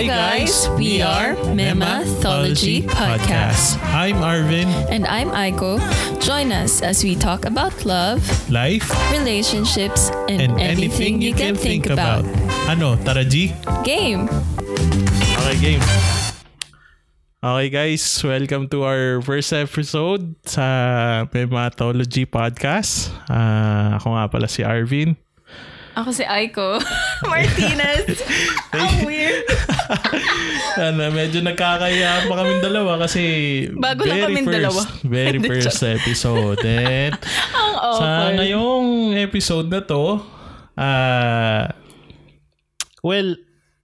Hi guys, we are Memathology Podcast. I'm Arvin. And I'm Aiko. Join us as we talk about love, Life relationships, and, anything, you can think, about. Ano, tara G? Game! Okay, game. Okay guys, welcome to our first episode sa Mematology Podcast. Ah, ako nga pala si Arvin. Ako si Aiko Martinez. Ang weird. ano, medyo nagkakaya pa kaming dalawa kasi Bago lang kaming first, dalawa. Very Hindi, first episode. And Ang sa awkward. ngayong episode na to, ah, well,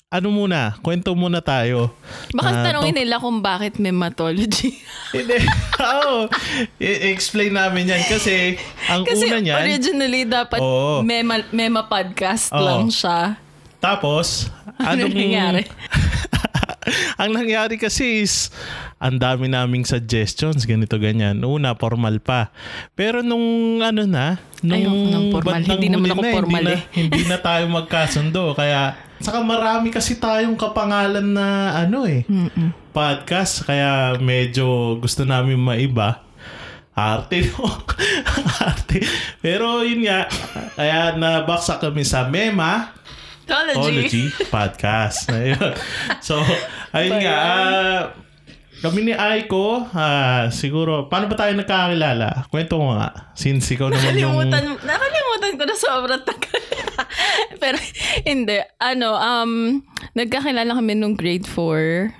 ano muna, kwento muna tayo. Baka Ah, tanongin to- nila kung bakit mematology. Hindi. Oo. I- explain namin yan kasi ang Kasi una niyan, originally dapat Oo. mema, mema podcast Oo. lang siya. tapos, Ano anong- nangyari? ang nangyari kasi is, ang dami naming suggestions, ganito, ganyan. Una, formal pa. Pero nung ano na, nung Ayoko ng formal. Hindi naman ako na, formal hindi eh. Na, hindi na tayo magkasundo. Kaya, saka marami kasi tayong kapangalan na ano eh, Mm-mm. podcast. Kaya medyo gusto namin maiba. Arte, no? Arte. Pero yun nga, kaya nabaksak kami sa Mema Ology Podcast. Ayun. So, ayun nga. ah, kami ni Aiko, ah, siguro, paano ba tayo nagkakilala? Kwento mo nga. Since ikaw naman yung... Nakalimutan, nakalimutan ko na sobrang tagal. Pero hindi. Ano, um, nagkakilala kami nung grade 4.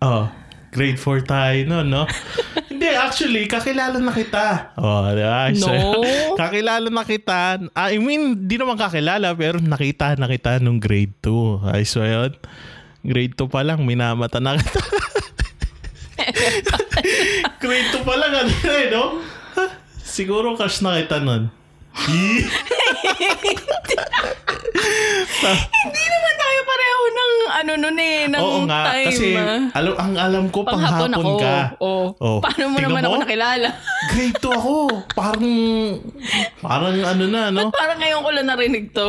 Oh, grade 4 tayo no, no? Hindi, actually, kakilala na kita. Oh, di ba? So, No. kakilala na kita. I mean, di naman kakilala, pero nakita na kita nung grade 2. Ay, so yun. Grade 2 pa lang, minamata na kita. Grade 2 pa lang, ano eh, no? Siguro crush na kita nun. Hindi naman tayo pareho ng ano nun eh, ng Oo nga, time. kasi alam, ang alam ko, Panghapon panghapon ako. ka. Oh. Oh. Paano mo Tingnan naman mo? ako nakilala? Grade 2 ako. Parang, parang ano na, no? Parang ngayon ko lang narinig to.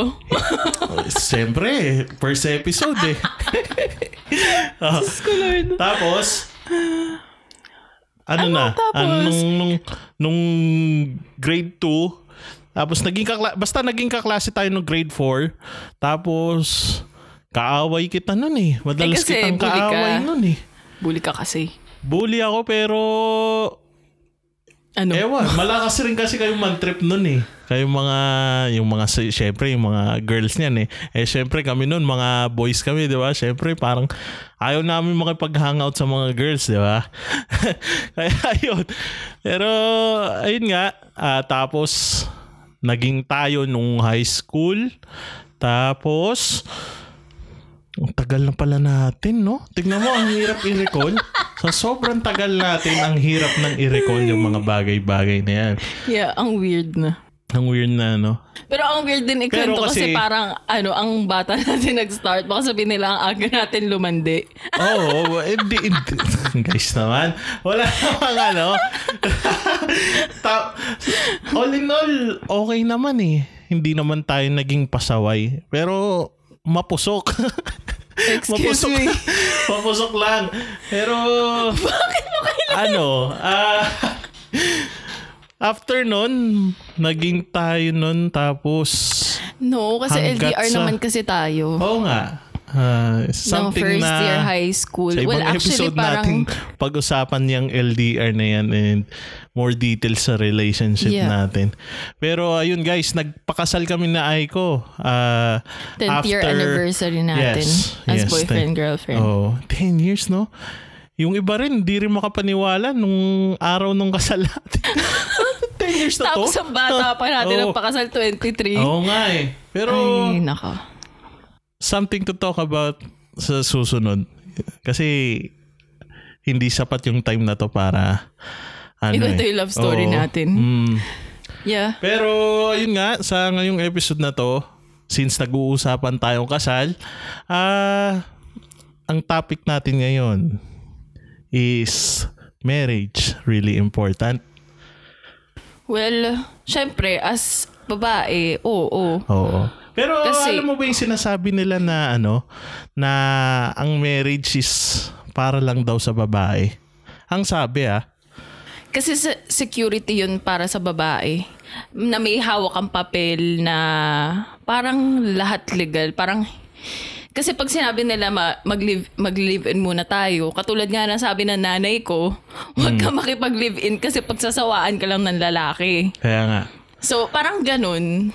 Siyempre, first episode eh. Lord. tapos, ano, na? tapos? Ano, nung, nung, nung grade 2, tapos naging kakla- basta naging kaklase tayo nung grade 4, tapos kaaway kita nun eh. Madalas Eh, kasi kitang bully ka. kaaway nun eh. Bully ka kasi. Bully ako pero Ano? Ewan, malakas rin kasi kayong man-trip nun eh. Kayong mga, yung mga, syempre, yung mga girls niyan eh. Eh, syempre kami nun, mga boys kami, di ba? Syempre, parang ayaw namin makipag-hangout sa mga girls, di ba? Kaya ayun. Pero, ayun nga. ah, tapos, naging tayo nung high school. Tapos, ang tagal na pala natin, no? Tignan mo, ang hirap i-recall. Sa sobrang tagal natin, ang hirap ng i-recall yung mga bagay-bagay na yan. Yeah, ang weird na. Ang weird na, no? Pero ang weird din ikwento Pero kasi, kasi- parang ano, ang bata natin nag-start. Baka sabihin nila ang aga natin lumandi. Oo, oh, hindi, hindi. Guys naman, wala namang ano. Ta- all in all, okay naman eh. Hindi naman tayo naging pasaway. Pero, mapusok. Excuse mapusok, me. mapusok lang. Pero, Bakit mo kailangan? ano, ah, after nun, naging tayo nun, tapos, No, kasi LDR sa- naman kasi tayo. oo nga, ah, no, something first na, year high school. Sa ibang Well, actually episode parang... natin pag-usapan yung LDR na yan and more details sa relationship Yeah. natin. Pero ayun guys, nagpakasal kami na Aiko. Uh, 10th year anniversary natin as boyfriend, girlfriend. Oh, 10 years no? Yung iba rin, di rin makapaniwala nung araw nung kasal natin. 10 years na to? Tapos ang bata pa natin Oo. ang pakasal 23. Oo nga eh. Pero Ay, nako. Something to talk about sa susunod. Kasi hindi sapat yung time na to para ano Ikwento eh. yung love story Oo. natin. Mm. Yeah. Pero yun nga, sa ngayong episode na to, since nag-uusapan tayong kasal, ah ang topic natin ngayon is marriage really important? Well, syempre, as babae, oo. Oo. Pero Kasi- alam mo ba yung sinasabi nila na ano, na ang marriage is para lang daw sa babae? Ang sabi ah. Kasi security yun para sa babae. Na may hawak ang papel na parang lahat legal. Parang kasi pag sinabi nila ma- mag-live, mag-live-in muna tayo, katulad nga na sabi ng nanay ko, huwag ka makipag-live-in kasi pagsasawaan ka lang ng lalaki. Kaya nga. So, parang ganun.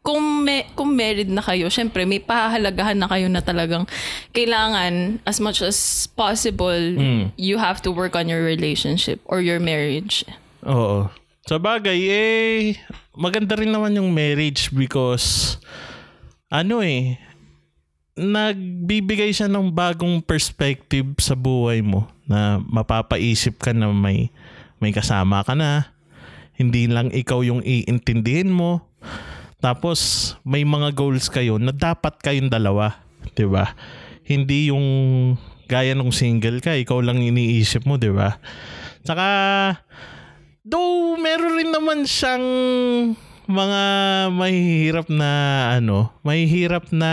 Kung, me, kung married na kayo, syempre may pahahalagahan na kayo na talagang kailangan as much as possible, you have to work on your relationship or your marriage. Oo. Sa bagay, eh, maganda rin naman yung marriage because, ano eh, nagbibigay siya ng bagong perspective sa buhay mo na mapapaisip ka na may, may kasama ka na. Hindi lang ikaw yung iintindihin mo. Tapos, may mga goals kayo na dapat kayong dalawa. 'di ba? Hindi yung gaya nung single ka, ikaw lang iniisip mo, 'di ba? Saka, though meron rin naman siyang mga mahihirap na ano, mahihirap na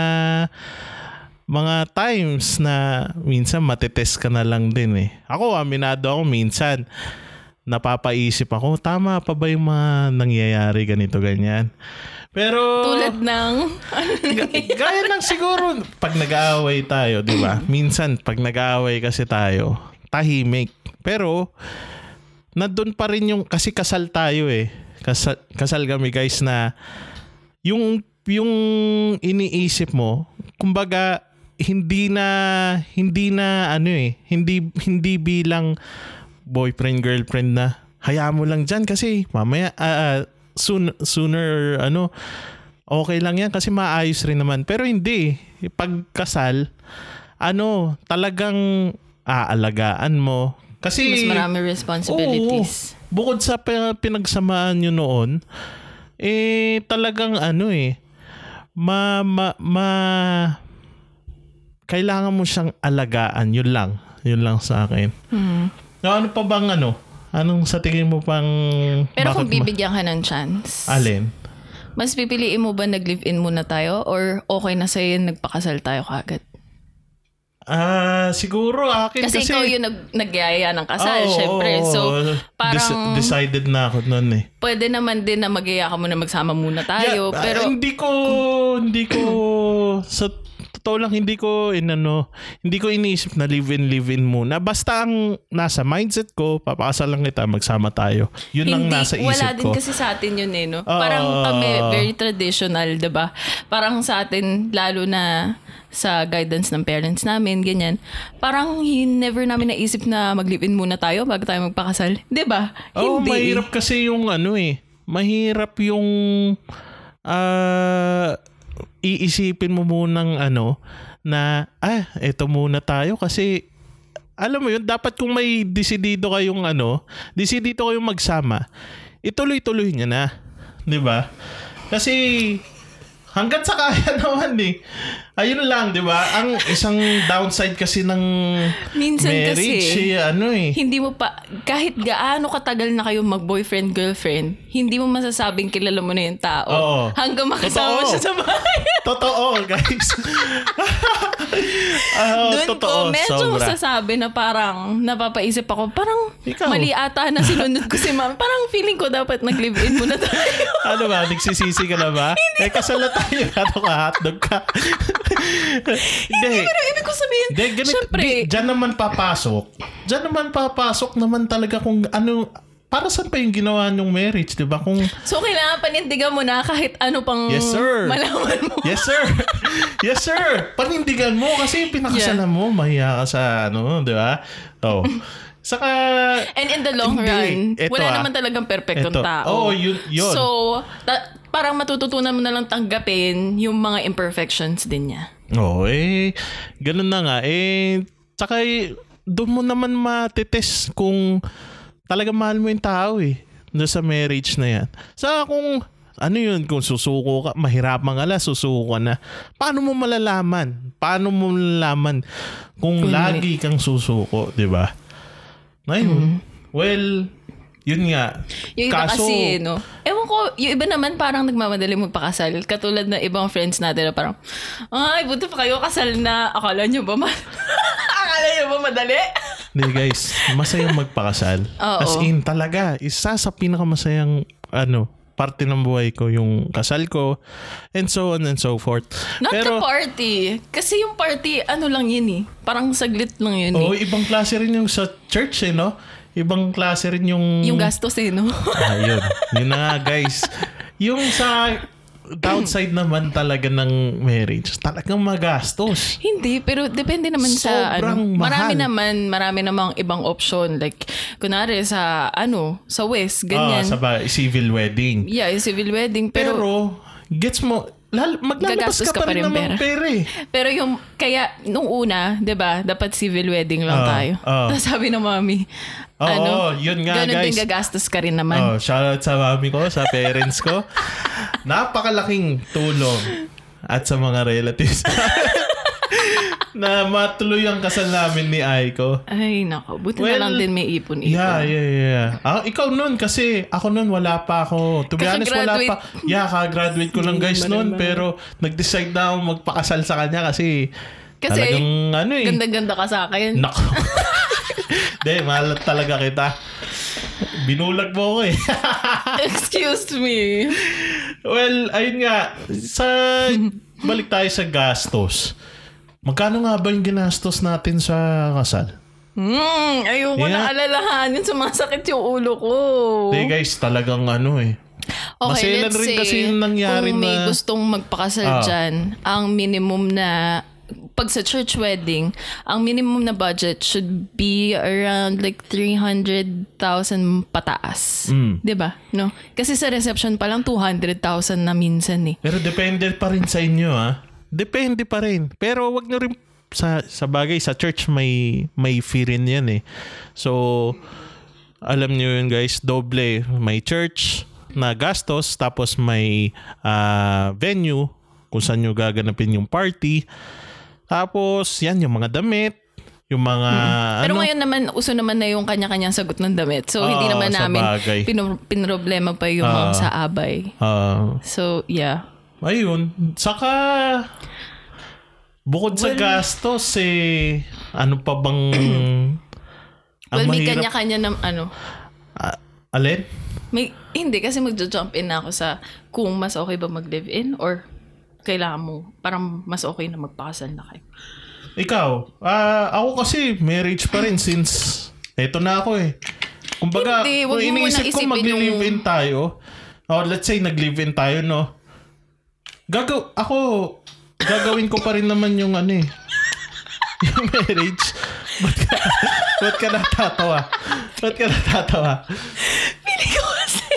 mga times na minsan matitest ka na lang din eh. Ako, aminado ako minsan napapaisip ako, tama pa ba yung mga nangyayari ganito ganyan? Pero Tulad ng, Ga- gaya ng siguro pag nag-aaway tayo, 'di ba? Minsan pag nag-aaway kasi tayo, tahimik. Pero nandun pa rin yung kasi kasal tayo eh. Kasal, kasal kami guys na yung yung iniisip mo, kumbaga hindi na hindi na ano eh, hindi hindi bilang boyfriend girlfriend na hayaan mo lang diyan kasi mamaya ah, soon, sooner ano okay lang yan kasi maayos rin naman pero hindi pagkasal ano talagang aalagaan mo kasi mas marami responsibilities. Oo. bukod sa pi- pinagsamaan nyo noon eh talagang ano eh ma, ma, ma kailangan mo siyang alagaan yun lang yun lang sa akin Hmm. No, ano pa bang ano? Anong sa tingin mo pang... Pero kung bibigyan ka ng chance, Alin? mas pipiliin mo ba nag-live-in muna tayo or okay na sa'yo yung nagpakasal tayo kagad? Ah, siguro akin Kasi, kasi... ikaw yung nag nagyaya ng kasal, Oo, syempre. So, parang Dec- decided na ako noon eh. pwede naman din na magyaya ka muna magsama muna tayo. Yeah, pero, ah, hindi ko... hindi ko... Sa totoo lang, hindi ko inano... Hindi ko iniisip na live-in, live-in muna. Basta ang nasa mindset ko, papakasal lang kita, magsama tayo. Yun ang hindi, nasa isip wala din ko. kasi sa atin yun eh, no? Oo. Parang kami, very traditional, 'di ba Parang sa atin, lalo na sa guidance ng parents namin, ganyan. Parang never namin naisip na mag-live-in muna tayo bago tayo magpakasal. 'Di ba Oh, Hindi. mahirap kasi yung ano eh. Mahirap yung ah iisipin mo munang ano na ah, eto muna tayo kasi alam mo yun, dapat kung may desidido kayong ano, desidido kayong magsama, ituloy-tuloy niya na. 'Di ba? Kasi hanggat sa kaya naman eh. Ayun lang, 'di ba? Ang isang downside kasi ng Minsan marriage kasi, eh, ano eh. hindi mo pa, kahit gaano katagal na kayo mag-boyfriend, girlfriend, hindi mo masasabing kilala mo na yung tao. Oo. Hanggang makasama Totoo. siya sa bahay. Totoo, guys. Ah, Doon totoo, ko medyo sobra. masasabi na parang napapaisip ako, parang Ikaw. mali ata na sinunod ko si ma'am. Parang feeling ko dapat nag-live-in muna tayo. ano ba, nagsisisi ka na ba? eh, kasal Ano ka, hotdog ka. Hindi. Pero ibig ko sabihin, Hindi, ganit, syempre, di, dyan naman papasok. Dyan naman papasok naman talaga kung ano, para saan pa yung ginawa ng marriage, di ba? Kung, so kailangan panindigan mo na kahit ano pang Yes, sir. malaman mo. yes sir, yes sir, panindigan mo kasi yung pinakasalan mo, mahiya ka sa ano, di ba? Oh. Saka, And in the long Hindi. run, Eto wala ah. naman talagang perfectong tao. Oo, yun- yun. So, ta- parang matututunan mo na lang tanggapin yung mga imperfections din niya. Oo, eh, ganun na nga. Eh, tsaka eh, doon mo naman matitest kung talaga mahal mo yung tao eh. Doon sa marriage na yan. Sa kung ano yun, kung susuko ka, mahirapan ka na, susuko ka na. Paano mo malalaman? Paano mo malalaman kung Kung lagi kang susuko, di ba? Ngayon, well, yun nga. Yung iba Kaso, kasi, no? Ewan ko, yung iba naman parang nagmamadali magpakasal. Katulad na ibang friends natin na parang, ay, buti pa kayo kasal na. Akala nyo ba ma- Akala nyo ba madali? Hindi guys, masayang magpakasal. Oo. As in, talaga, isa sa pinakamasayang, ano, parte ng buhay ko, yung kasal ko, and so on and so forth. Not Pero, the party. Kasi yung party, ano lang yun eh. Parang saglit lang yun oh, eh. ibang klase rin yung sa church eh, no? Ibang klase rin yung... Yung gastos eh, no? Ah, yun. Na nga, guys. Yung sa downside naman talaga ng marriage, talagang magastos. Hindi, pero depende naman sa Sobrang ano. mahal. Marami naman, marami namang ibang option. Like, kunwari sa, ano, sa West, ganyan. Ah, sa ba, civil wedding. yeah, civil wedding. Pero, Pero, gets mo, lal, maglalabas Gagastos ka pa rin naman pera. pera eh. pero yung, kaya, nung una, 'di ba dapat civil wedding lang Ah, tayo. ah. Tapos sabi ng mami, Oo, ano, yun nga ganun guys. din gagastos ka rin naman. Oh, shoutout sa mami ko, sa parents ko. Napakalaking tulong at sa mga relatives na matuloy ang kasal namin ni Aiko. Ay, nako. Buti Well, na lang din may ipon-ipon. Yeah, yeah, yeah. Ah, ikaw nun kasi ako nun wala pa ako. To be honest, wala Kakagraduate. pa. Yeah, ka-graduate ko lang guys nun pero nag-decide na ako magpakasal sa kanya kasi Kasi, talagang ano eh. Ganda-ganda ka sa akin. Nako. Hindi, mahal talaga kita. Binulag mo ako eh. Excuse me. well, ayun nga. Sa, balik tayo sa gastos. Magkano nga ba yung ginastos natin sa kasal? Hmm, ayoko Yeah. na alalahanin. Sumasakit yung ulo ko. Hindi guys, talagang ano eh. Okay, Maselan let's rin say, kasi yung nangyari kung may na- gustong magpakasal Ah. dyan, ang minimum na pag sa church wedding, ang minimum na budget should be around like 300,000 pataas. Mm. 'Di ba? No? Kasi sa reception pa lang 200,000 na minsan eh. Pero depende pa rin sa inyo ah. Depende pa rin. Pero wag nyo rin sa sa bagay sa church may may fee rin yan eh. So alam niyo yun guys, doble may church na gastos tapos may ah, venue kung saan nyo gaganapin yung party. Tapos yan yung mga damit, yung mga Pero ano, ngayon naman, uso naman na yung kanya-kanyang sagot ng damit. So, Oo, hindi naman sa namin pinroblema pa yung Ah. sa abay. ah, So, yeah. Ayun. Saka, bukod sa gastos, eh, ano pa bang... ang Well, may mahirap- kanya-kanya ng ano, Ah, alin? May, hindi, kasi magjo-jump in na ako sa kung mas okay ba mag-live-in or kailangan mo, parang mas okay na magpakasal na kayo. Ikaw, ah, ako kasi marriage pa rin since eto na ako eh. Kumbaga, Hindi, kung iniisip ko mag-live-in yung- tayo, oh, let's say nag-live-in tayo, no? Gagaw, ako, gagawin ko pa rin naman yung ano eh, yung marriage. Ba't ka, ba't ka natatawa? Ba't ka natatawa? Pili ko kasi,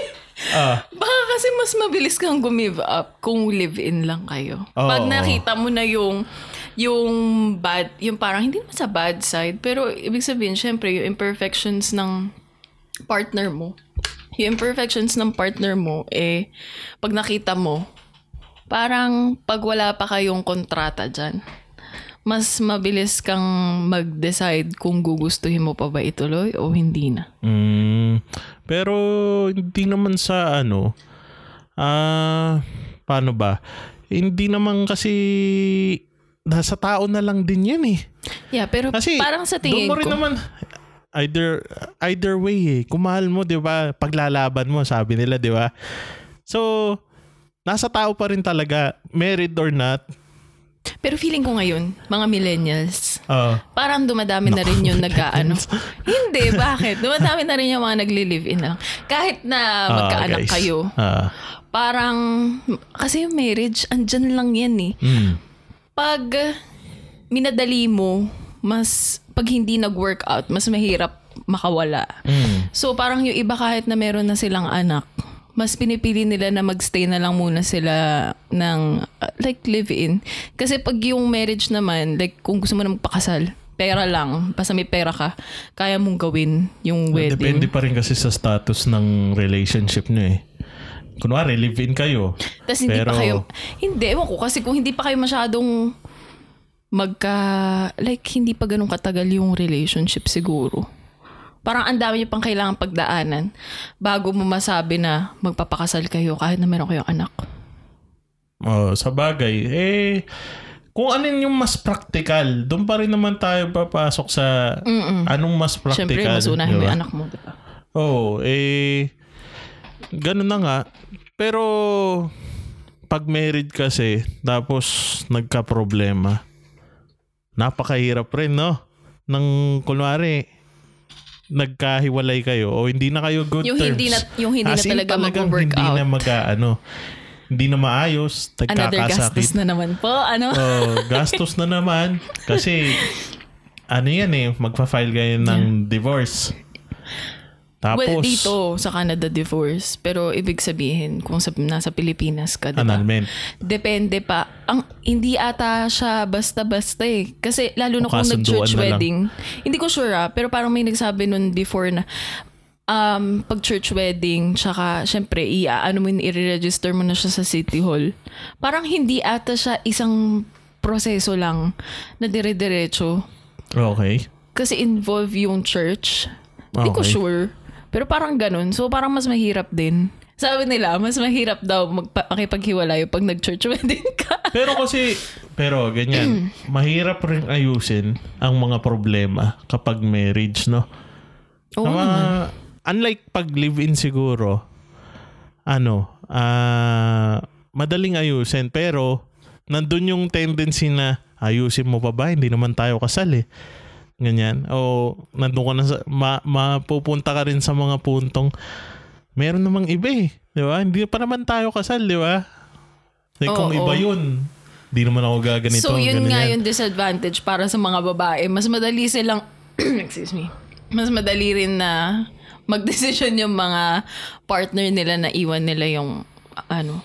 Ah, baka kasi mas mabilis kang gumive up kung live-in lang kayo. Oo. Pag nakita mo na yung yung bad, yung parang hindi naman sa bad side, pero ibig sabihin, syempre, yung imperfections ng partner mo, yung imperfections ng partner mo, eh, pag nakita mo, parang pag wala pa kayong kontrata dyan, mas mabilis kang mag-decide kung gugustuhin mo pa ba ituloy o hindi na. Mm, pero hindi naman sa ano, ah, paano ba? Hindi naman kasi nasa tao na lang din yan eh. Yeah, pero Kasi parang sa tingin mo rin ko, naman either either way eh. Kung mahal mo, 'di ba? Paglalaban mo, sabi nila, 'di ba? So, nasa tao pa rin talaga, married or not. pero feeling ko ngayon, mga millennials, ah parang dumadami na rin yung nag-ano. Hindi, bakit? Dumadami na rin yung mga nagli-live-in na lang. Kahit na ah, magkaanak guys. kayo, Ah, parang, kasi yung marriage, andyan lang yan eh. mm, Pag minadali mo, mas, pag hindi nag-workout, mas mahirap makawala. mm. So parang yung iba kahit na meron na silang anak, mas pinipili nila na magstay na lang muna sila ng uh, like live-in. Kasi pag yung marriage naman, like kung gusto mo na magpakasal, pera lang, basta may pera ka, kaya mong gawin yung wedding. Depende pa rin kasi sa status ng relationship nyo eh. Kunwari, live-in kayo. Tapos hindi Pero- pa kayo, hindi, ewan ko, kasi kung hindi pa kayo masyadong magka, like hindi pa ganun katagal yung relationship siguro. Parang ang dami niyo pang kailangan pagdaanan bago mo masabi na magpapakasal kayo kahit na meron kayong anak. Oh, sa bagay, eh, kung alin yung mas practical, doon pa rin naman tayo papasok sa anong mas practical. Siyempre, mas unahin mo di ba? yung anak mo, di ba? Oo, eh, ganun na nga. Pero, pag married kasi, tapos nagka-problema, napakahirap rin, no? Nang, kunwari, nagkahiwalay kayo o hindi na kayo good Yung terms. hindi na- yung hindi na As in, talaga mag-work hindi out. na mag, ano, hindi na maayos, Another nagkakasakit. gastos na naman po, ano? Oh, gastos na naman. Kasi, ano yan eh, magpa-file kayo ng divorce. Tapos, well, dito sa Canada divorce. Pero ibig sabihin, kung sa, nasa Pilipinas ka, di ba? annulment. Depende pa. Ang hindi ata siya basta-basta eh. Kasi lalo na kung nag-church na lang. wedding. Hindi ko sure ah, pero parang may nagsabi nun before na um, pag church wedding, tsaka syempre, iya, ano mo, i-register mo na siya sa City Hall. Parang hindi ata siya isang proseso lang na dire-diretso. Okay. Kasi involve yung church. Hindi ko Okay. sure. Pero parang ganun. So parang mas mahirap din. Sabi nila, mas mahirap daw magpa- makipaghiwalay pag nag-church wedding ka. Pero kasi, pero ganyan, mahirap rin ayusin ang mga problema kapag marriage, no? Oo Ang mga- naman. unlike pag live-in siguro, ano, ah madaling ayusin. Pero, nandun yung tendency na ayusin mo pa ba? Hindi naman tayo kasal eh. Ganyan. O nandun ka na sa, ma, mapupunta ka rin sa mga puntong meron namang iba eh. Di ba? Hindi pa naman tayo kasal, di ba? Eh, kung Oo. iba yun, di naman ako gaganito. so yun nga yung disadvantage para sa mga babae. Mas madali silang, excuse me, mas madali rin na magdesisyon yung mga partner nila na iwan nila yung, ano,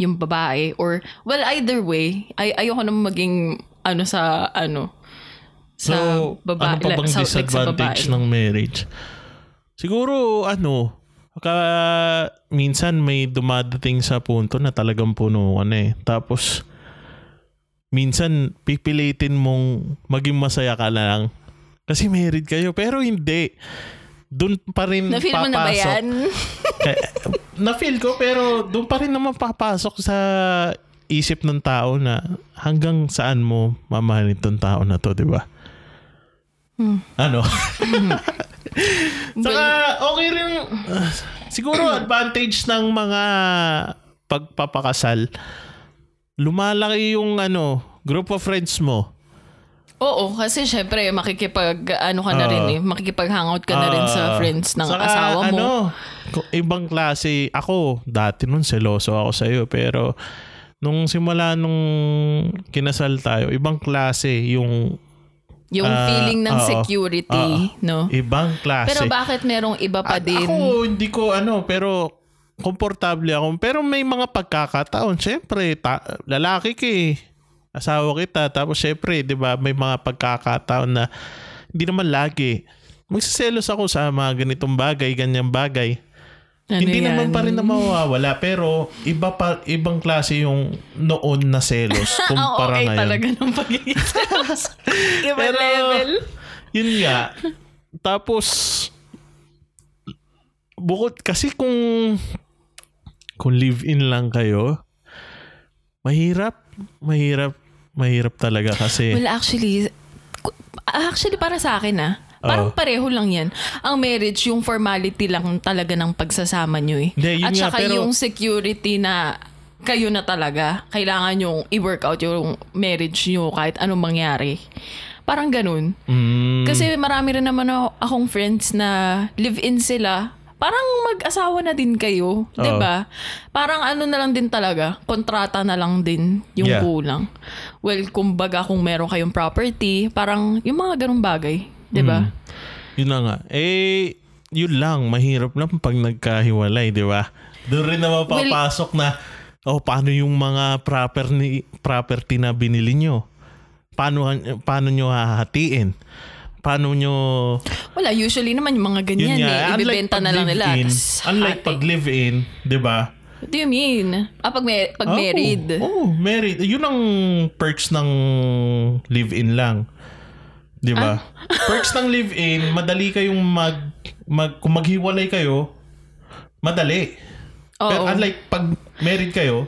yung babae. Or, well, either way, ay ayoko naman maging, ano, sa, ano, sa So, babae. ano pa bang sa, like, sa disadvantage babae. ng marriage? Siguro, ano, ka, minsan may dumadating sa punto na talagang na eh. Tapos, minsan pipilitin mong maging masaya ka lang. Kasi married kayo. Pero hindi. Doon pa rin Na-feel mo papasok. na ba yan? Na-feel ko pero doon pa rin naman papasok sa isip ng tao na hanggang saan mo mamahalin tong tao na to, di ba? Ano? Saka okay rin uh, siguro advantage ng mga pagpapakasal lumalaki yung ano group of friends mo. Oo, kasi syempre makikipag ano ka na rin eh, makikipag-hangout ka na rin sa Ah, friends ng saka, asawa mo. Ano, ibang klase. Ako, dati nun seloso ako sa iyo. Pero, nung simula nung kinasal tayo, ibang klase yung yung ah, feeling ng oo. security, no? ibang klase. Pero bakit merong iba pa At din? Ako, hindi ko ano, pero komportable ako. Pero may mga pagkakataon. Siyempre, ta- lalaki ka eh. Asawa kita. Tapos siyempre, di ba, may mga pagkakataon na hindi naman lagi. Magsiselos ako sa mga ganitong bagay, ganyang bagay. Ano hindi yan? naman pa rin na mawawala. Pero iba pa, ibang klase yung noon na selos kumpara okay ngayon. talaga ng pagiging selos. Iba Pero, level. Yun nga. Tapos, bukod, kasi kung, kung live-in lang kayo, mahirap, mahirap, mahirap talaga kasi, Well, actually, actually para sa akin ah, parang Oo. pareho lang yan. Ang marriage, yung formality lang talaga ng pagsasama nyo eh. Yun At nga, saka pero- yung security na kayo na talaga. Kailangan yung i-work out yung marriage nyo kahit anong mangyari. Parang ganun. mm, Kasi marami rin naman ako- akong friends na live-in sila. Parang mag-asawa na din kayo. 'di ba? Parang ano na lang din talaga. Kontrata na lang din yung Yeah. kulang. Well, kumbaga kung meron kayong property, parang yung mga ganung bagay. 'Di ba? yun na nga. Eh, yun lang, mahirap lang pag nagkahiwalay, di ba? Doon rin na mapapasok na, oh, paano yung mga property, property na binili nyo? Paano, paano nyo hahatiin? Paano nyo Wala, usually naman yung mga ganyan Yun nga, eh. Ibibenta na lang nila. tas Unlike hati. pag live-in, di ba? What do you mean? Ah, pag, ma- pag Oh, married. Oh, married. Yun ang perks ng live-in lang. Di ba? Ah. Perks ng live-in, madali kayong mag, mag kung maghiwalay kayo, madali. Oo. Pero unlike pag married kayo,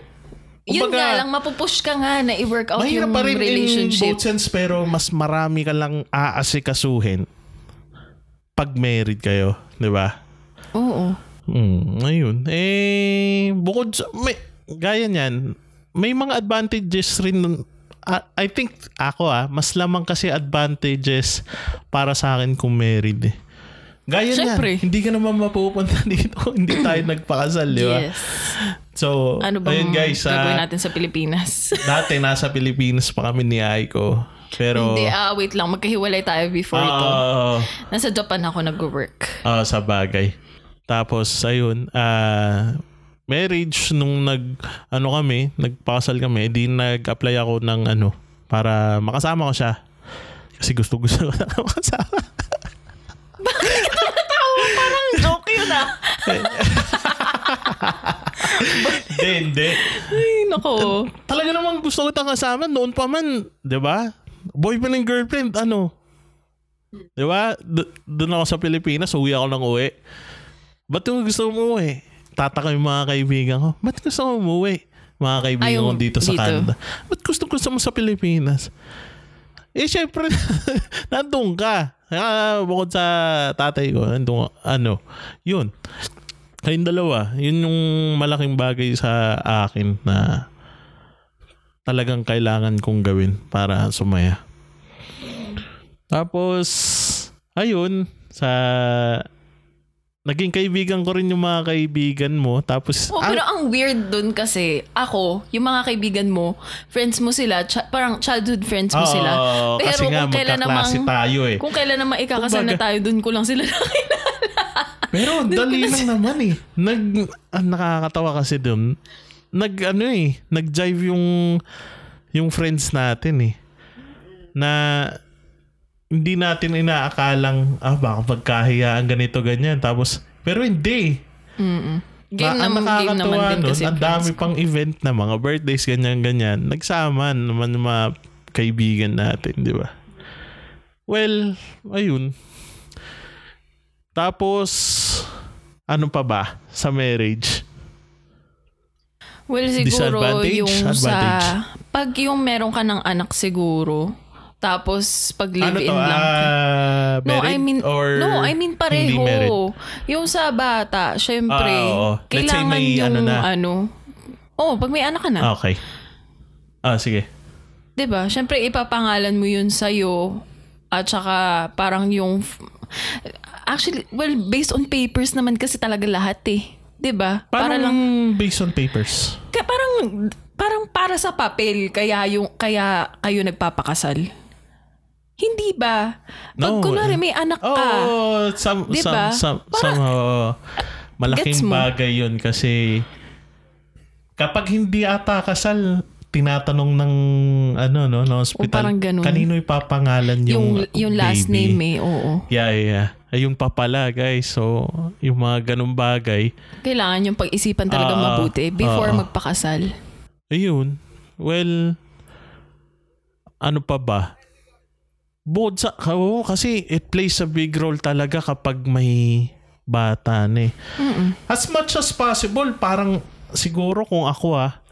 Yun kumbaga, nga lang, mapupush ka nga na i-work out yung pa rin in relationship. both sense pero mas marami ka lang aasikasuhin pag married kayo. Di ba? Oo. Hmm, ayun. Eh, bukod sa, may, gaya niyan, may mga advantages rin. I think ako ah, mas lamang kasi advantages para sa akin kung married eh. Gaya Siyempre. niyan, hindi ka naman mapupunta dito, hindi tayo nagpakasal, di ba? Yes. So, Ano bang ayun guys, ah, gagawin natin sa Pilipinas? dati nasa Pilipinas pa kami ni Aiko. Pero, Hindi, ah, wait lang. Magkahiwalay tayo before ito. ah, Nasa Japan ako nag-work. Ah, sa bagay. Tapos, ayun, ah, marriage, nung nag, ano kami, nagpakasal kami, di nag-apply ako ng ano, para makasama ko siya. Kasi gusto gusto ko na makasama. Parang joke yun ah. Hindi, hindi. Ay, nako. Talaga namang gusto ko tang kasama. Noon pa man, di ba? Boyfriend and girlfriend, ano? Di ba? D- doon ako sa Pilipinas, uwi ako ng uwi. Ba't yung gusto mo umuwi? Tataka yung mga kaibigan ko. Ba't gusto mo umuwi? Mga kaibigan ko dito sa dito. Canada. Ba't gusto gusto mo sa Pilipinas? Eh, syempre, nandun ka. Ah, bukod sa tatay ko, nandun, ano, yun. Kayong dalawa, yun yung malaking bagay sa akin na talagang kailangan kong gawin para sumaya. Tapos, ayun, sa naging kaibigan ko rin yung mga kaibigan mo. Tapos, Oh, pero ang weird dun kasi, ako, yung mga kaibigan mo, friends mo sila, cha- parang childhood friends mo Oo, sila. Pero kasi nga kung kailan magkaklase namang, tayo eh. kung kailan naman ikakasal na tayo, dun ko lang sila nakilala. Pero dali lang naman eh. Nag, ah, nakakatawa kasi dun. Nag ano eh, nag-jive yung yung friends natin eh. Na hindi natin inaakalang ah baka pagkahiyaan ganito ganyan tapos pero hindi. Mm-mm. Game, Na- naman, game naman din nun, kasi. ang dami pang event na mga birthdays ganyan ganyan. Nagsama naman yung mga kaibigan natin, di ba? Well, ayun. Tapos ano pa ba sa marriage? Well, siguro yung Advantage? sa... Pag yung meron ka ng anak siguro, tapos pag Ano live-in to? lang. ah, No, I mean, or no, I mean pareho. Yung sa bata, syempre. Let's say kailangan may yung ano na. ano, oh, pag may anak ka na, Okay. Ah, sige. 'di ba? Syempre ipapangalan mo yun sa at saka parang yung actually well based on papers naman kasi talaga lahat eh. 'Di ba? Para lang based on papers? kaya parang parang para sa papel kaya yung kaya kayo nagpapakasal. Hindi ba? Pag No, kunwari eh. may anak Oo, ka, oh, some, Di some, some, Para- somehow, oo. Malaking bagay yun kasi kapag hindi ata kasal, tinatanong ng ano no, ng hospital, O, parang ganun. kanino ipapangalan yung, yung, yung last baby? name eh, oo. Yeah, yeah, yeah. Ayun pa pala, guys. So, yung mga ganung bagay, Kailangan yung pag-isipan talaga Ah, mabuti before ah. magpakasal. Ayun. Well, ano pa ba? Bukod sa, oo, kasi it plays a big role talaga kapag may bata na eh. Mm-mm. As much as possible, parang siguro kung ako ah,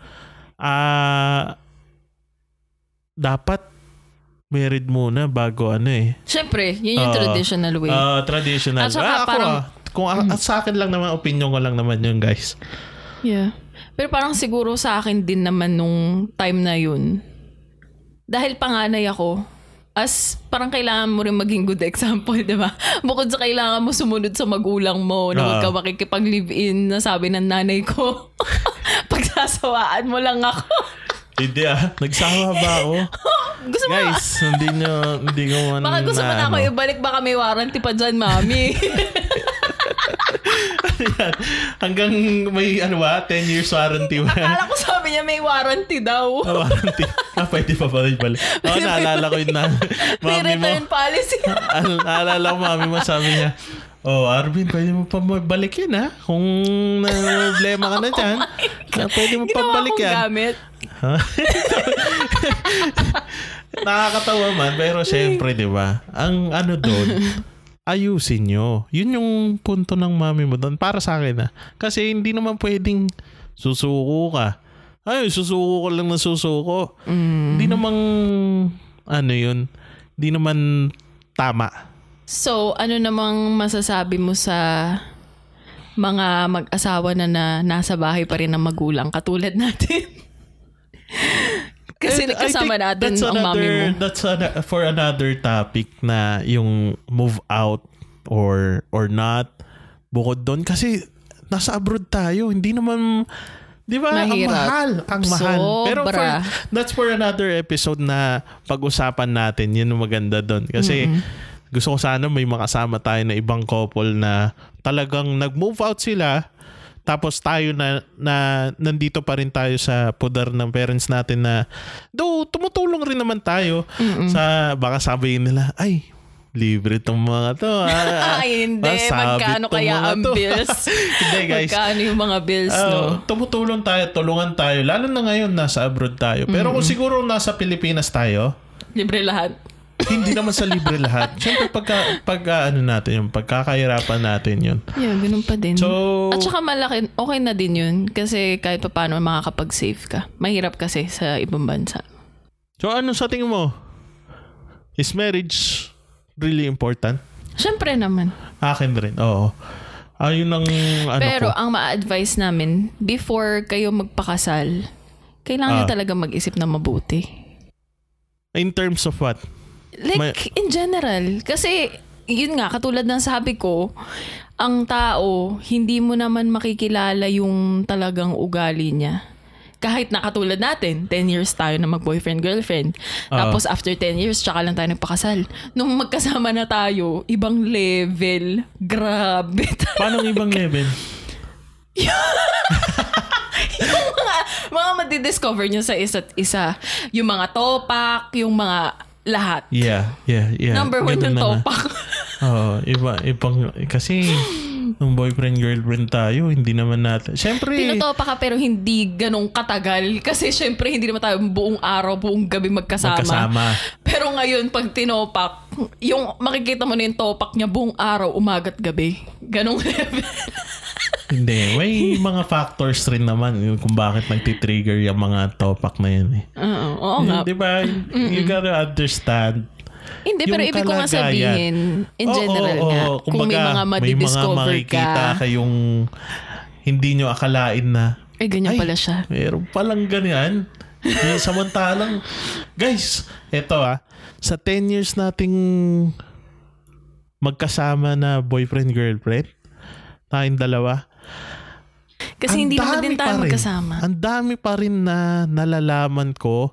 ah, dapat married muna bago ano eh. Siyempre, yun yung Ah, traditional way. Ah, traditional. At saka Ah, ako parang- ah, kung a- at sa akin lang naman, opinion ko lang naman yun guys. yeah. Pero parang siguro sa akin din naman nung time na yun. Dahil panganay ako, as parang kailangan mo rin maging good example, di ba? Bukod sa kailangan mo sumunod sa magulang mo na huwag ka Ah. makikipag-live-in na sabi ng nanay ko. Pagsasawaan mo lang ako. Hindi ah, nagsawa ba ako? Gusto mo Guys, hindi nyo, hindi ko man Baka gusto mo na ako ano. ibalik, baka may warranty pa dyan, mami. Hanggang may ano ba, 10 years warranty ba? Akala ko sabi niya may warranty daw. Ah, warranty. Ah, pwede pa balik balik. Oo, naalala ko yun na. may Mami mo, return policy. Al- naalala ko mami mo sabi niya, Oh, Arvin, pwede mo pa balik yun ha? Kung na problema ka na dyan. Na pwede mo Ginawa pabalik kong yan. gamit. Nakakatawa man, pero syempre, di ba? Ang ano doon, ayusin nyo. Yun yung punto ng mami mo doon. Para sa akin na. Kasi hindi naman pwedeng susuko ka. Ay, susuko ko lang na susuko. Hindi namang, ano yun, hindi naman tama. So, ano namang masasabi mo sa mga mag-asawa na, na nasa bahay pa rin ng magulang katulad natin? Kasi And think natin that's ang mami another, mo. That's ana- for another topic na yung move out or or not. Bukod doon kasi nasa abroad tayo. Hindi naman 'di ba? Ang Mahirap. mahal, ang mahal. Pero for, that's for another episode na pag-usapan natin. Yun ang maganda doon. Kasi gusto ko sana may makasama tayo na ibang couple na talagang nag-move out sila tapos tayo na, na nandito pa rin tayo sa pudar ng parents natin na do tumutulong rin naman tayo sa baka sabihin nila ay libre tong mga to. ah, Ay, hindi. Magkano kaya ang to." bills? hindi guys. Magkano yung mga bills, Ah, no? tumutulong tayo, tulungan tayo. Lalo na ngayon, nasa abroad tayo. Pero kung siguro nasa Pilipinas tayo, Libre lahat. hindi naman sa libre lahat. Siyempre, pagka, pagka ano natin yung pagkakahirapan natin yun. Yeah, ganun pa din. So, At saka malaki, okay na din yun. Kasi kahit pa paano makakapag-save ka. Mahirap kasi sa ibang bansa. so ano sa tingin mo? Is marriage really important? Siyempre naman. Akin rin, oo. Ayun ang ano Pero ko. ang ma-advise namin, before kayo magpakasal, kailangan nyo Ah. talaga mag-isip na mabuti. In terms of what? Like, May- in general. Kasi, yun nga, katulad ng sabi ko, ang tao, hindi mo naman makikilala yung talagang ugali niya. Kahit na katulad natin, 10 years tayo na mag-boyfriend-girlfriend. Ah. Tapos after 10 years, tsaka lang tayo nagpakasal. Nung magkasama na tayo, ibang level. Grabe. Paano ang ibang level? yung mga, mga madidiscover nyo sa isa't isa. Yung mga topak, yung mga lahat. Yeah, yeah, yeah. Number one Ganun yung topak. Oo, iba, ibang, kasi nung boyfriend, girlfriend tayo, hindi naman natin. Siyempre, Tinutopa ka pero hindi ganong katagal. Kasi syempre hindi naman tayo buong araw, buong gabi magkasama. magkasama. Pero ngayon, pag tinopak, yung makikita mo na yung topak niya buong araw, umagat gabi. Ganong level. Hindi, may mga factors rin naman yung kung bakit nagtitrigger yung mga topak na yun eh. Oo, oo nga. Di ba? You gotta understand. Hindi, pero ibig ko nga sabihin, in general oo, nga, oo. kung may mga madidiscover makikita ka, kayong hindi nyo akalain na eh ganyan Ay, pala siya. Meron palang ganyan. Samantalang, guys, eto ah, sa 10 years nating magkasama na boyfriend-girlfriend, tayong dalawa, Kasi ang hindi naman din tayo magkasama. Ang dami pa rin na nalalaman ko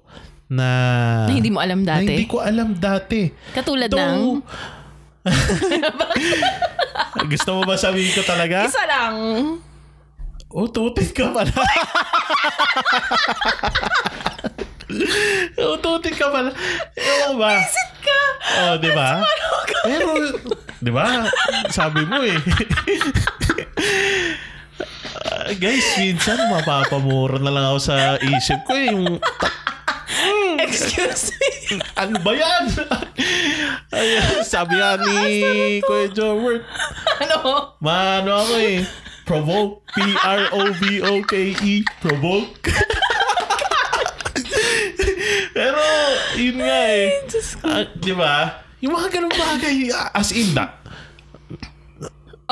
na, Na hindi mo alam na dati. hindi ko alam dati. Katulad ng... Though, Gusto mo ba sabihin ko talaga? Isa lang. Ututin ka pala. Ututin ka pala. Ewan ba? Sit ka! Oh, di ba? Pero, di ba? Sabi mo eh. Ah, guys, minsan mapapamura na lang ako sa isip ko eh. Yung, Excuse me. ano ba yan? Ay, sabi nga ni Kuya Jobert, ano? Mano ako eh. Provoke. P-R-O-V-O-K-E. E. Provoke. Pero, yun nga eh. Ah, di ba? Yung mga ganun bagay, as in na.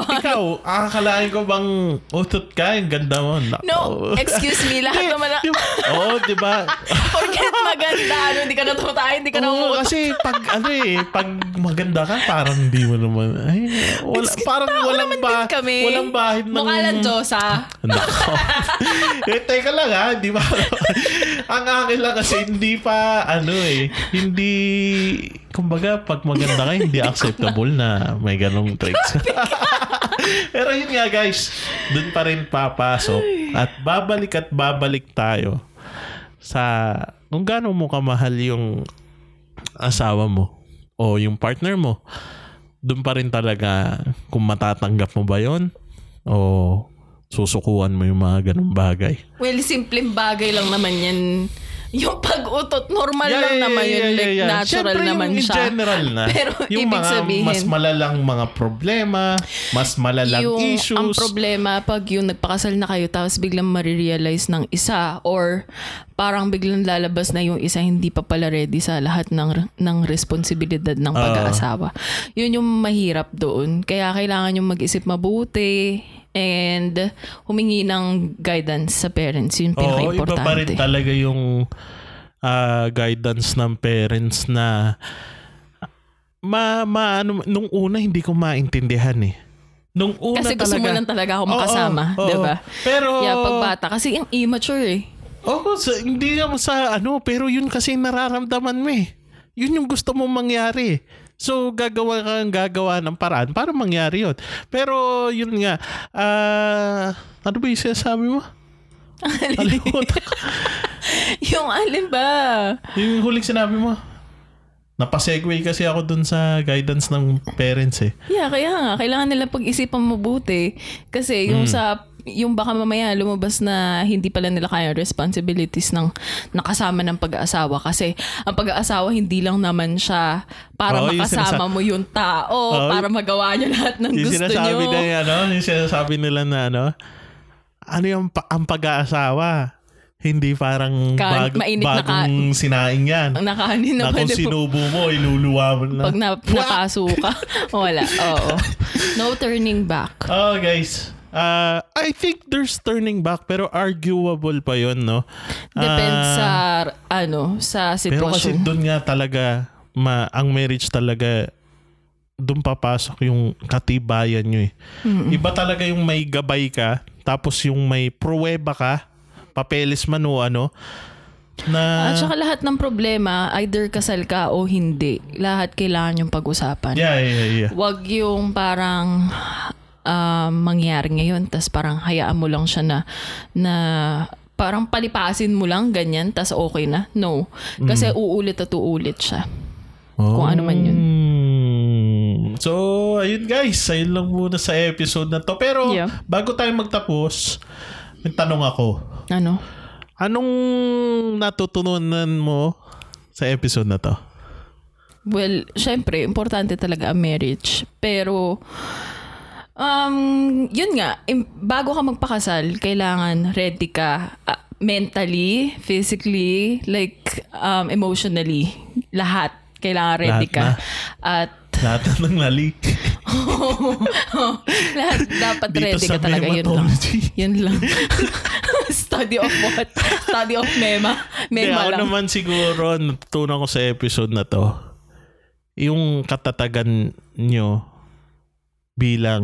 Ikaw, akakalain ko bang utot ka? Yung ganda mo. Nako. No, excuse me. Lahat naman na... di- Oo, di ba? Forget maganda. Ano, hindi ka na tumatayin, hindi ka na Oo, umutot. kasi pag ano eh, pag maganda ka, parang hindi mo naman, ay, wala, parang Tao walang naman ba, din kami. walang bahid ng... Mukha lang Diyos, ha? Nako. eh, teka lang ha, di ba? Ang akin lang kasi hindi pa, ano eh, hindi, kumbaga, pag maganda ka, hindi acceptable na may ganong tricks. Pero yun nga guys, dun pa rin papasok at babalik at babalik tayo sa kung gaano mo kamahal yung asawa mo o yung partner mo. Doon pa rin talaga kung matatanggap mo ba yon o susukuan mo yung mga ganung bagay. Well, simpleng bagay lang naman yan. Yung pag-utot, normal Yeah, lang yeah, naman yeah, yun. yeah, like, yeah. natural Siyempre, naman yung siya. in general na. Pero yung ibig mga sabihin, mas malalang mga problema, mas malalang yung, issues. ang problema, pag yung nagpakasal na kayo, tapos biglang marirealize ng isa, or parang biglang lalabas na yung isa, hindi pa pala ready sa lahat ng, ng responsibilidad ng Ah. pag-aasawa. Yun yung mahirap doon. Kaya kailangan yung mag-isip mabuti, and humingi ng guidance sa parents. Yun Oo, iba pa rin pinaka-importante. talaga yung ah, guidance ng parents na ma, ma ano, nung una hindi ko maintindihan eh. Nung una Kasi gusto talaga. mo lang talaga ako makasama, oo, di ba? Pero Yeah, pag bata. Kasi yung immature eh. Oo, sa, hindi naman sa ano, pero yun kasi nararamdaman mo eh. Yun yung gusto mong mangyari. So, gagawa ka ng gagawa ng paraan para mangyari yun. Pero, yun nga, ah, ano ba yung sinasabi mo? Kalimutan ko. yung alin ba? yung huling sinabi mo. Napasegue kasi ako dun sa guidance ng parents eh. Yeah, kaya nga. Kailangan nila pag-isipan mabuti. Kasi yung Hmm. sa yung baka mamaya lumabas na hindi pala nila kaya responsibilities ng nakasama ng pag-aasawa kasi ang pag-aasawa hindi lang naman siya para Oo, yung makasama sinasa- mo yung tao Oo. para magawa niyo lahat ng Yung gusto sinasabi niyo. na ano, yung sinasabi nila na ano, ano yung pa- ang pag-aasawa? Hindi parang Ka- bag- mainit na ka- bagong sinaing yan. Ang nakahanin na na kung pwede po. sinubo mo, iluluwa mo na. Pag na, napaso ka, wala. Oo. No turning back. Oh, guys. Uh, I think there's turning back pero arguable pa yon no? Depends Ah, sa, ano, sa Pero kasi sitwasyon. doon nga talaga, ma, ang marriage talaga, doon papasok yung katibayan nyo eh. Iba talaga yung may gabay ka, tapos yung may pruweba ka, papeles man o ano, na... At saka lahat ng problema, either kasal ka o hindi, lahat kailangan yung pag-usapan. yeah, yeah, yeah. Wag yung parang um, mangyari ngayon, tas parang hayaan mo lang siya na, na parang palipasin mo lang ganyan, tas okay na. No. Kasi uulit at uulit siya. Kung ano man yun. Mm. So, ayun guys, ayun lang muna sa episode na to. Pero, Yeah. bago tayo magtapos, may tanong ako. Ano? Anong natutunan mo sa episode na to? Well, syempre, importante talaga ang marriage. Pero, um, yun nga, bago ka magpakasal, kailangan ready ka ah, mentally, physically, like, um, emotionally. Lahat. Kailangan ready Lahat ka. na. At Lahat na ng lali. lahat dapat Dito ready ka talaga. Yun lang. Yun lang. Study of what? Study of mema. Mema ako lang. naman siguro, natutunan ko sa episode na to, yung katatagan nyo bilang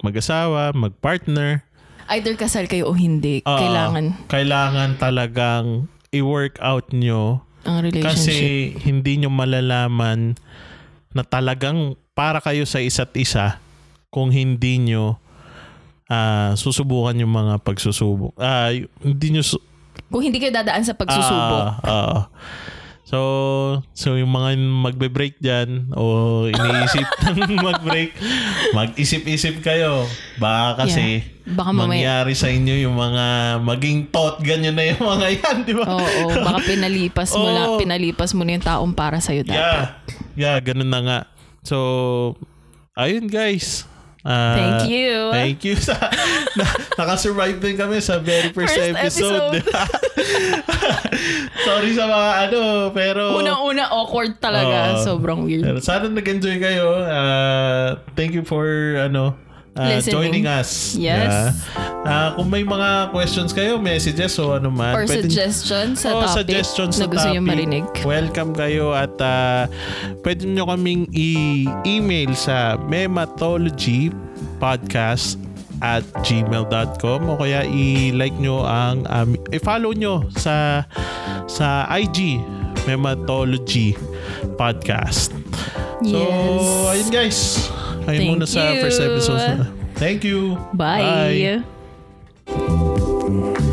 mag-asawa, mag-partner, Either kasal kayo o hindi. ah, kailangan kailangan talagang i-work out nyo ang relationship. Kasi hindi nyo malalaman na talagang para kayo sa isa't isa kung hindi nyo ah, susubukan yung mga pagsusubok. Ah, y- hindi nyo su- Kung hindi kayo dadaan sa pagsusubok. Ah, ah. So, so yung mga magbe-break dyan o iniisip ng mag-break, mag-isip-isip kayo. Baka kasi Yeah. Baka mamaya- mangyari sa inyo yung mga maging thought ganyan na yung mga yan, di ba? Oo, baka pinalipas mo lang, Oo. pinalipas mo na yung taong para sa'yo dapat. Yeah. Yeah, ganun na nga. So, ayun guys. Ah, Thank you. Thank you sa na, nakasurvive din kami sa very first, First episode. Sorry sa mga ano, pero Unang-una awkward talaga. Oo. Sobrang weird. pero sana nag-enjoy kayo. Ah, thank you for ano ah, Listening. joining us. Yes. Yeah. Ah, kung may mga questions kayo, messages o ano man, Or pwede- suggestions sa Oh, topic suggestions na sa gusto topic. nyo marinig. Welcome kayo at uh, pwede nyo kaming i-email sa mematologypodcast at gmail.com o kaya i-like nyo ang um, i-follow nyo sa sa IG Mematology Podcast. So, Yes. ayun guys. Ayun Thank muna sa you. first episode. Thank you. Bye. Bye.